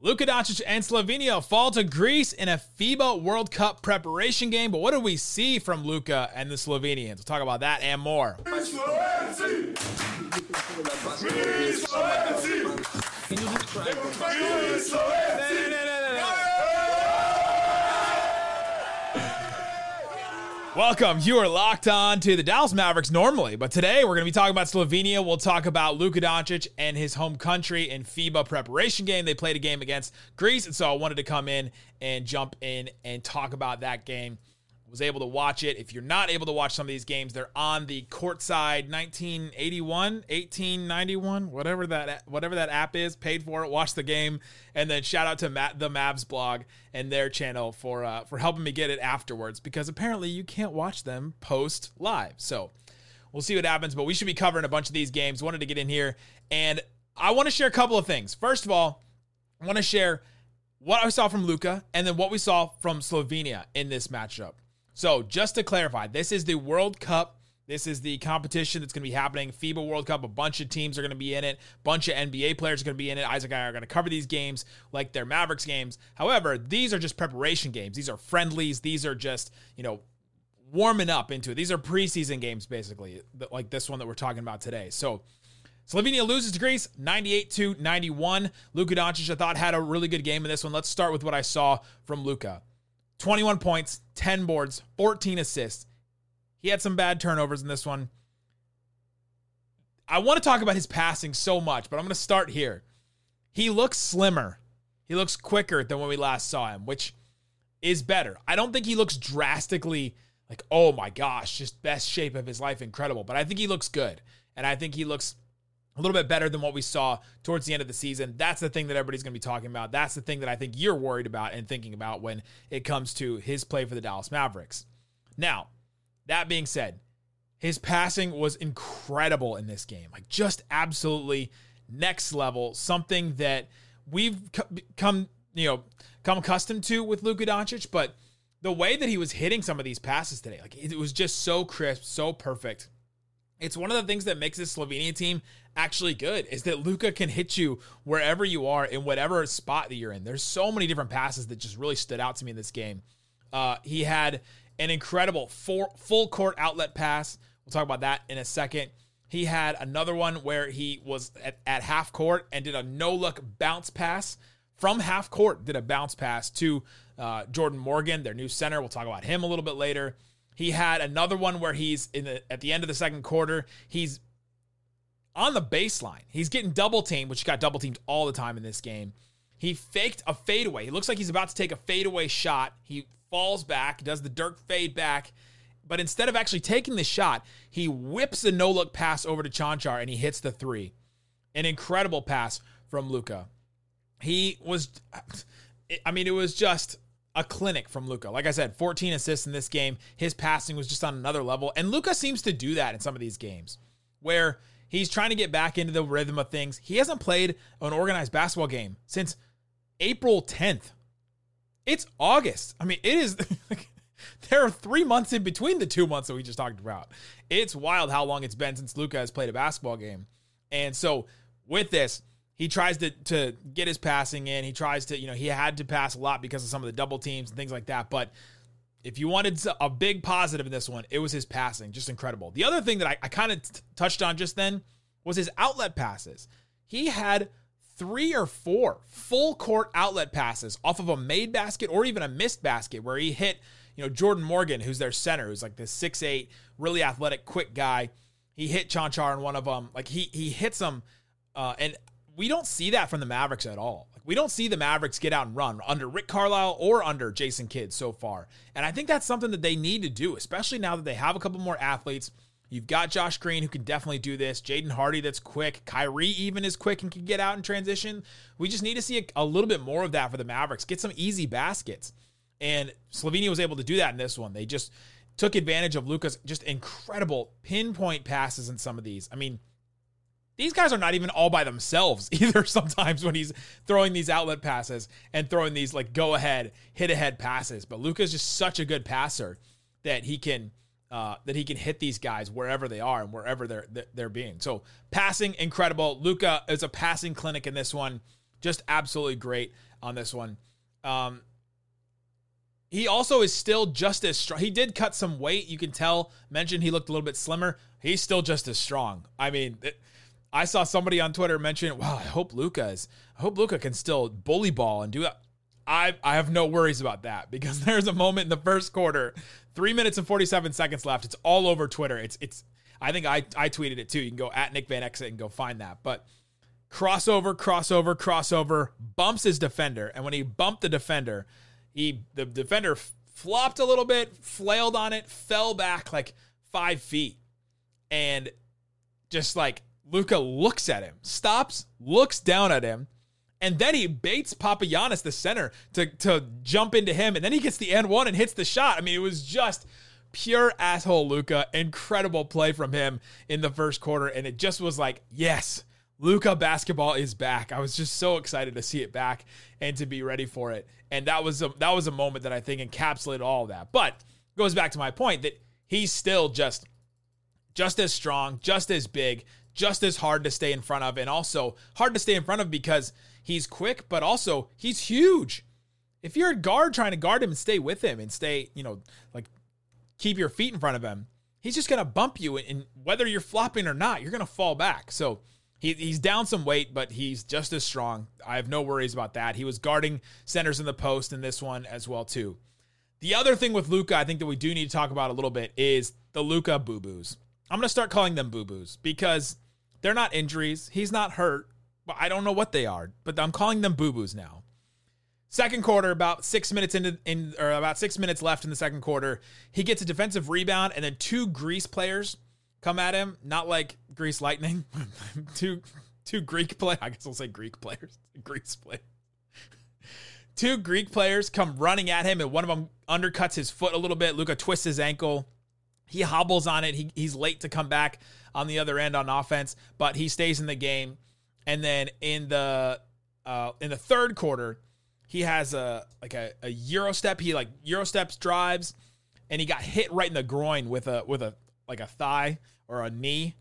Luka Doncic and Slovenia fall to Greece in a FIBA World Cup preparation game. But what do we see from Luka and the Slovenians? We'll talk about that and more. Welcome. You are locked on to the Dallas Mavericks normally, but today we're going to be talking about Slovenia. We'll talk about Luka Doncic and his home country in FIBA preparation game. They played a game against Greece, and so I wanted to come in and jump in and talk about that game was able to watch it. If you're not able to watch some of these games, they're on the courtside 1981, 1891, whatever that whatever that app is. Paid for it. Watch the game, and then shout out to Matt, the Mavs blog and their channel for uh, for helping me get it afterwards because apparently you can't watch them post live. So we'll see what happens. But we should be covering a bunch of these games. Wanted to get in here, and I want to share a couple of things. First of all, I want to share what I saw from Luka, and then what we saw from Slovenia in this matchup. So, just to clarify, this is the World Cup. This is the competition that's going to be happening. FIBA World Cup. A bunch of teams are going to be in it. A bunch of NBA players are going to be in it. Isaac and I are going to cover these games like they're Mavericks games. However, these are just preparation games. These are friendlies. These are just, you know, warming up into it. These are preseason games, basically, like this one that we're talking about today. So, Slovenia loses to Greece 98 to 91. Luka Doncic, I thought, had a really good game in this one. Let's start with what I saw from Luka. 21 points, 10 boards, 14 assists. He had some bad turnovers in this one. I want to talk about his passing so much, but I'm going to start here. He looks slimmer. He looks quicker than when we last saw him, which is better. I don't think he looks drastically like, oh my gosh, just best shape of his life, incredible. But I think he looks good. And I think he looks a little bit better than what we saw towards the end of the season. That's the thing that everybody's going to be talking about. That's the thing that I think you're worried about and thinking about when it comes to his play for the Dallas Mavericks. Now, that being said, his passing was incredible in this game. Like just absolutely next level, something that we've come, you know, come accustomed to with Luka Doncic, but the way that he was hitting some of these passes today, like it was just so crisp, so perfect. It's one of the things that makes this Slovenia team actually good is that Luka can hit you wherever you are in whatever spot that you're in. There's so many different passes that just really stood out to me in this game. Uh, he had an incredible four, full court outlet pass. We'll talk about that in a second. He had another one where he was at, at half court and did a no look bounce pass from half court, did a bounce pass to uh, Jordan Morgan, their new center. We'll talk about him a little bit later. He had another one where he's in the, at the end of the second quarter. He's on the baseline. He's getting double teamed, which got double teamed all the time in this game. He faked a fadeaway. He looks like he's about to take a fadeaway shot. He falls back, does the Dirk fade back, but instead of actually taking the shot, he whips a no look pass over to Cancar and he hits the three. An incredible pass from Luka. He was, I mean, it was just a clinic from Luka. Like I said, 14 assists in this game. His passing was just on another level. And Luka seems to do that in some of these games where He's trying to get back into the rhythm of things. He hasn't played an organized basketball game since April 10th. It's August. I mean, it is. there are three months in between the two months that we just talked about. It's wild how long it's been since Luka has played a basketball game. And so with this, he tries to to get his passing in. He tries to, you know, he had to pass a lot because of some of the double teams and things like that. But if you wanted a big positive in this one, it was his passing. Just incredible. The other thing that I, I kind of t- touched on just then was his outlet passes. He had three or four full court outlet passes off of a made basket or even a missed basket where he hit, you know, Jordan Morgan, who's their center, who's like this six eight, really athletic, quick guy. He hit Cancar in one of them. Like he he hits them, uh, and we don't see that from the Mavericks at all. Like, We don't see the Mavericks get out and run under Rick Carlisle or under Jason Kidd so far. And I think that's something that they need to do, especially now that they have a couple more athletes. You've got Josh Green who can definitely do this. Jaden Hardy that's quick. Kyrie even is quick and can get out in transition. We just need to see a, a little bit more of that for the Mavericks. Get some easy baskets. And Slovenia was able to do that in this one. They just took advantage of Luka's just incredible pinpoint passes in some of these. I mean, these guys are not even all by themselves either sometimes when he's throwing these outlet passes and throwing these like go ahead hit ahead passes but luka's just such a good passer that he can uh, that he can hit these guys wherever they are and wherever they're they're being so passing incredible luka is a passing clinic in this one Just absolutely great on this one. Um, he also is still just as strong. He did cut some weight. You can tell. Mentioned he looked a little bit slimmer. He's still just as strong. I mean, it, I saw somebody on Twitter mention, "Wow, I hope Luka is. I hope Luka can still bully ball and do that." I I have no worries about that because there's a moment in the first quarter, three minutes and 47 seconds left. It's all over Twitter. It's it's. I think I I tweeted it too. You can go at Nick Van Exit and go find that. But crossover, crossover, crossover, bumps his defender, and when he bumped the defender he the defender flopped a little bit, flailed on it, fell back like five feet, and just like Luka looks at him, stops, looks down at him, and then he baits Papagiannis, the center, to to jump into him, and then he gets the end one and hits the shot. I mean, it was just pure asshole Luka. Incredible play from him in the first quarter, and it just was like, yes, Luka basketball is back. I was just so excited to see it back and to be ready for it. And that was a that was a moment that I think encapsulated all of that. But goes back to my point that he's still just just as strong, just as big, just as hard to stay in front of, and also hard to stay in front of because he's quick, but also he's huge. If you're a guard trying to guard him and stay with him and stay, you know, like keep your feet in front of him, he's just gonna bump you, and whether you're flopping or not, you're gonna fall back. So he, he's down some weight, but he's just as strong. I have no worries about that. He was guarding centers in the post in this one as well too. The other thing with Luka, I think that we do need to talk about a little bit is the Luka boo boos. I'm gonna start calling them boo boos because they're not injuries. He's not hurt. I don't know what they are, but I'm calling them boo boos now. Second quarter, about six minutes into in or about six minutes left in the second quarter, he gets a defensive rebound and then two Greece players come at him, not like Greece Lightning, two two Greek players. I guess I'll say Greek players, Greece players. two Greek players come running at him, and one of them undercuts his foot a little bit. Luka twists his ankle. He hobbles on it. He, he's late to come back on the other end on offense, but he stays in the game. And then in the uh, in the third quarter, he has a like a, a euro step. He like euro steps drives, and he got hit right in the groin with a with a like a thigh or a knee.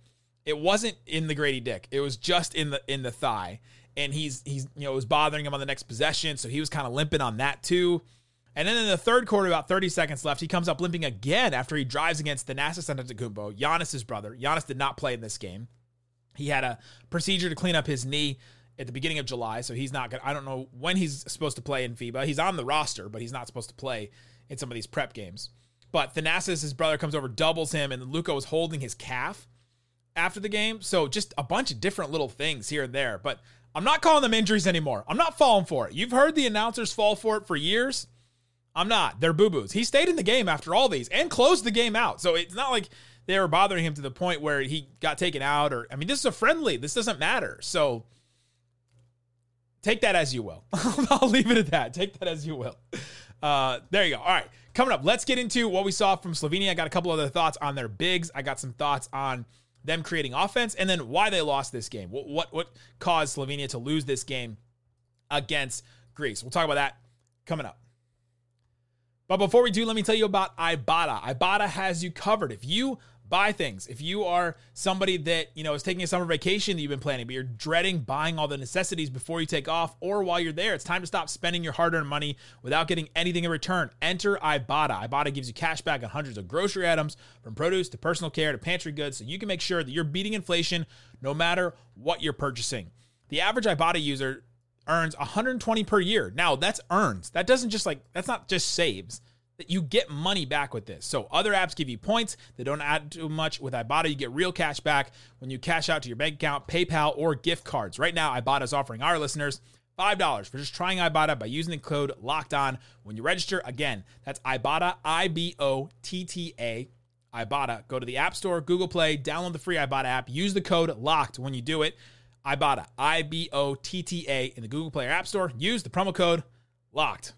It wasn't in the Grady Dick. It was just in the in the thigh. And he's he's you know it was bothering him on the next possession, so he was kind of limping on that too. And then in the third quarter, about 30 seconds left, he comes up limping again after he drives against the Thanasis Antetokounmpo, Giannis's brother. Giannis did not play in this game. He had a procedure to clean up his knee at the beginning of July, so he's not going I don't know when he's supposed to play in FIBA. He's on the roster, but he's not supposed to play in some of these prep games. But Thanasis, his brother, comes over, doubles him, and Luka was holding his calf after the game. So just a bunch of different little things here and there. But I'm not calling them injuries anymore. I'm not falling for it. You've heard the announcers fall for it for years. I'm not. They're boo boos. He stayed in the game after all these and closed the game out. So it's not like they were bothering him to the point where he got taken out or, I mean, this is a friendly. This doesn't matter. So take that as you will. I'll leave it at that. Take that as you will. Uh, there you go. All right. Coming up, let's get into what we saw from Slovenia. I got a couple other thoughts on their bigs. I got some thoughts on them creating offense, and then why they lost this game. What what, what caused Slovenia to lose this game against Greece? We'll talk about that coming up. But before we do, let me tell you about Ibotta. Ibotta has you covered. If you buy things. If you are somebody that, you know, is taking a summer vacation that you've been planning, but you're dreading buying all the necessities before you take off or while you're there, it's time to stop spending your hard-earned money without getting anything in return. Enter Ibotta. Ibotta gives you cash back on hundreds of grocery items from produce to personal care to pantry goods so you can make sure that you're beating inflation no matter what you're purchasing. The average Ibotta user earns 120 per year. Now, that's earns. That doesn't just like that's not just saves that you get money back with this. So other apps give you points. They don't add too much. With Ibotta, you get real cash back when you cash out to your bank account, PayPal, or gift cards. Right now, Ibotta is offering our listeners $5 for just trying Ibotta by using the code locked on when you register. Again, that's Ibotta, I B O T T A. Ibotta. Go to the App Store, Google Play, download the free Ibotta app, use the code locked when you do it. Ibotta, I B O T T A in the Google Play or App Store. Use the promo code locked.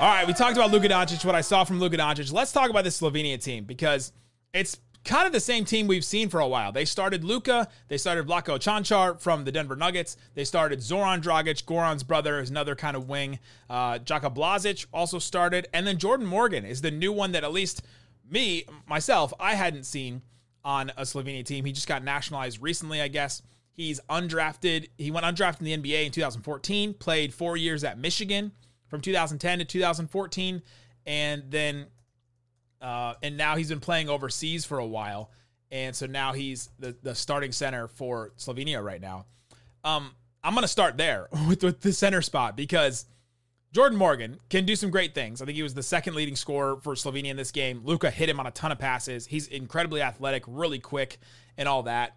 All right, we talked about Luka Doncic, what I saw from Luka Doncic. Let's talk about this Slovenia team because it's kind of the same team we've seen for a while. They started Luka, they started Vlatko Cancar from the Denver Nuggets, they started Zoran Dragic, Goran's brother is another kind of wing. Uh, Jaka Blazic also started, and then Jordan Morgan is the new one that at least me myself I hadn't seen on a Slovenia team. He just got nationalized recently, I guess. He's undrafted. He went undrafted in the NBA in 2014, played four years at Michigan from 2010 to 2014, and then uh, and now he's been playing overseas for a while, and so now he's the, the starting center for Slovenia right now. Um, I'm gonna start there with, with the center spot because Jordan Morgan can do some great things. I think he was the second leading scorer for Slovenia in this game. Luka hit him on a ton of passes. He's incredibly athletic, really quick, and all that.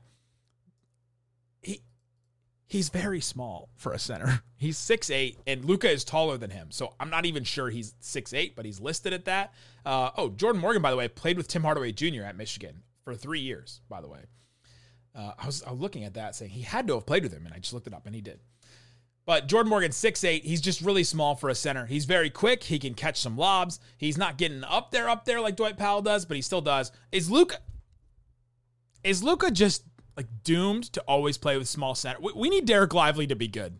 He he's very small for a center. He's six eight, and Luka is taller than him. So I'm not even sure he's six eight, but he's listed at that. Uh, oh, Jordan Morgan, by the way, played with Tim Hardaway Jr. at Michigan for three years, by the way. Uh, I, was, I was looking at that saying he had to have played with him, and I just looked it up, and he did. But Jordan Morgan, six eight, he's just really small for a center. He's very quick. He can catch some lobs. He's not getting up there, up there like Dwight Powell does, but he still does. Is Luka. is Luka just like doomed to always play with small center? We, we need Dereck Lively to be good.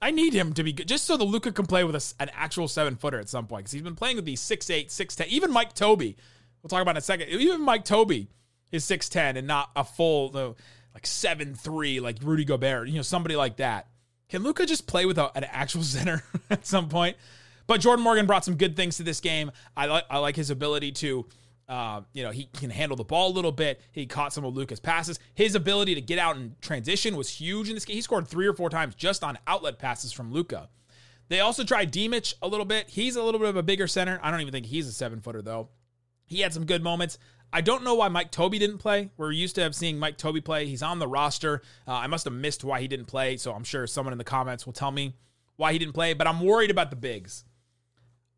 I need him to be good, just so the Luka can play with a, an actual seven footer at some point. Because he's been playing with these six eight, six ten. Even Mike Tobey, we'll talk about in a second. Even Mike Tobey is six ten and not a full like seven three like Rudy Gobert. You know, somebody like that. Can Luka just play with a, an actual center at some point? But Jordan Morgan brought some good things to this game. I like I like his ability to uh, you know, he can handle the ball a little bit. He caught some of Luka's passes. His ability to get out and transition was huge in this game. He scored three or four times just on outlet passes from Luka. They also tried Dimec a little bit. He's a little bit of a bigger center. I don't even think he's a seven footer though. He had some good moments. I don't know why Mike Tobey didn't play. We're used to have seeing Mike Tobey play. He's on the roster. Uh, I must have missed why he didn't play, so I'm sure someone in the comments will tell me why he didn't play. But I'm worried about the bigs.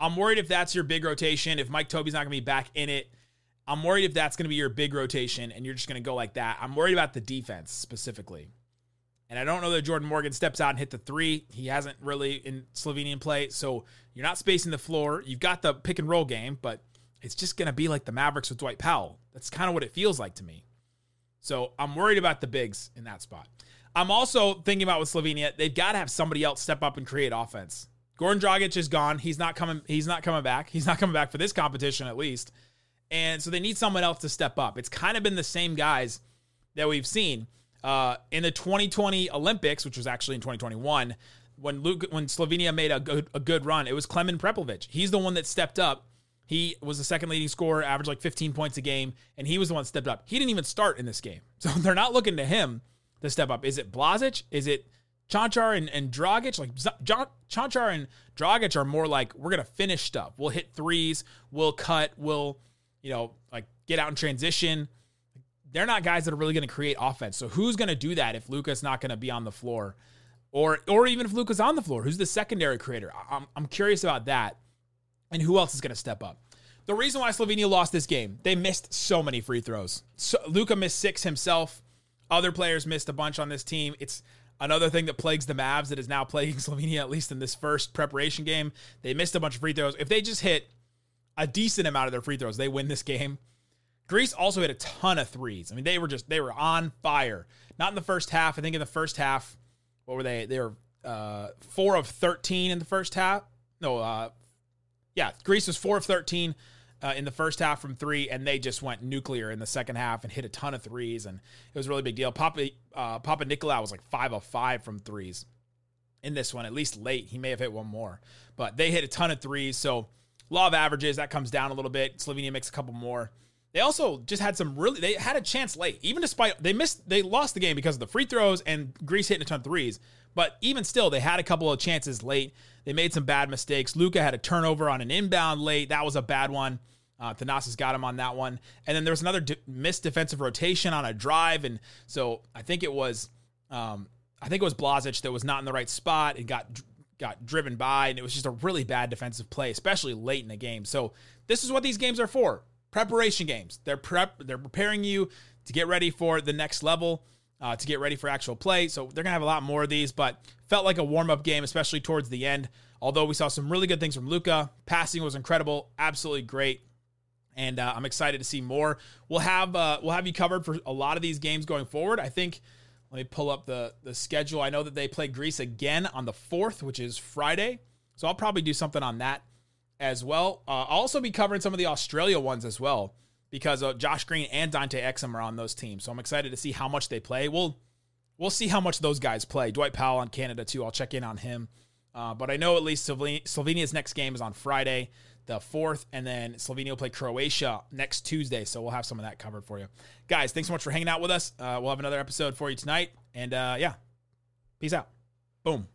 I'm worried if that's your big rotation. If Mike Tobey's not going to be back in it, I'm worried if that's going to be your big rotation and you're just going to go like that. I'm worried about the defense specifically. And I don't know that Jordan Morgan steps out and hit the three. He hasn't really in Slovenian play. So you're not spacing the floor. You've got the pick and roll game, but it's just going to be like the Mavericks with Dwight Powell. That's kind of what it feels like to me. So I'm worried about the bigs in that spot. I'm also thinking about with Slovenia, they've got to have somebody else step up and create offense. Goran Dragic is gone. He's not coming. He's not coming back. He's not coming back for this competition at least. And so they need someone else to step up. It's kind of been the same guys that we've seen uh, in the 2020 Olympics, which was actually in 2021. When Luke, when Slovenia made a good, a good run, it was Klemen Prepelic. He's the one that stepped up. He was the second leading scorer, averaged like 15 points a game, and he was the one that stepped up. He didn't even start in this game, so they're not looking to him to step up. Is it Blazic? Is it Cancar and, and Dragic? Like Cancar and Dragic are more like we're gonna finish stuff. We'll hit threes. We'll cut. We'll you know, like get out in transition. They're not guys that are really going to create offense. So who's going to do that if Luka's not going to be on the floor? Or or even if Luka's on the floor, who's the secondary creator? I'm, I'm curious about that. And who else is going to step up? The reason why Slovenia lost this game, they missed so many free throws. So, Luka missed six himself. Other players missed a bunch on this team. It's another thing that plagues the Mavs that is now plaguing Slovenia, at least in this first preparation game. They missed a bunch of free throws. If they just hit a decent amount of their free throws, they win this game. Greece also hit a ton of threes. I mean, they were just they were on fire. Not in the first half. I think in the first half, what were they? They were uh, four of thirteen in the first half. No, uh, yeah, Greece was four of thirteen uh, in the first half from three, and they just went nuclear in the second half and hit a ton of threes, and it was a really big deal. Papa uh, Papanikolaou was like five of five from threes in this one, at least late. He may have hit one more, but they hit a ton of threes. So Law of averages, that comes down a little bit. Slovenia makes a couple more. They also just had some really they had a chance late. Even despite they missed they lost the game because of the free throws and Greece hitting a ton of threes. But even still, they had a couple of chances late. They made some bad mistakes. Luka had a turnover on an inbound late. That was a bad one. Uh, Thanasis got him on that one. And then there was another de- missed defensive rotation on a drive. And so I think it was, um, I think it was Blazic that was not in the right spot and got got driven by, and it was just a really bad defensive play, especially late in the game. So this is what these games are for: preparation games. They're prep. They're preparing you to get ready for the next level, uh, to get ready for actual play. So they're gonna have a lot more of these, but felt like a warm up game, especially towards the end. Although we saw some really good things from Luka, passing was incredible, absolutely great. and uh, I'm excited to see more. We'll have uh, we'll have you covered for a lot of these games going forward. I think. Let me pull up the the schedule. I know that they play Greece again on the fourth, which is Friday. So I'll probably do something on that as well. Uh, I'll also be covering some of the Australia ones as well because uh, Josh Green and Dante Exum are on those teams. So I'm excited to see how much they play. We'll we'll see how much those guys play. Dwight Powell on Canada too. I'll check in on him. Uh, but I know at least Slovenia's next game is on Friday the 4th, and then Slovenia will play Croatia next Tuesday. So we'll have some of that covered for you. Guys, thanks so much for hanging out with us. Uh, we'll have another episode for you tonight. And uh, yeah, peace out. Boom.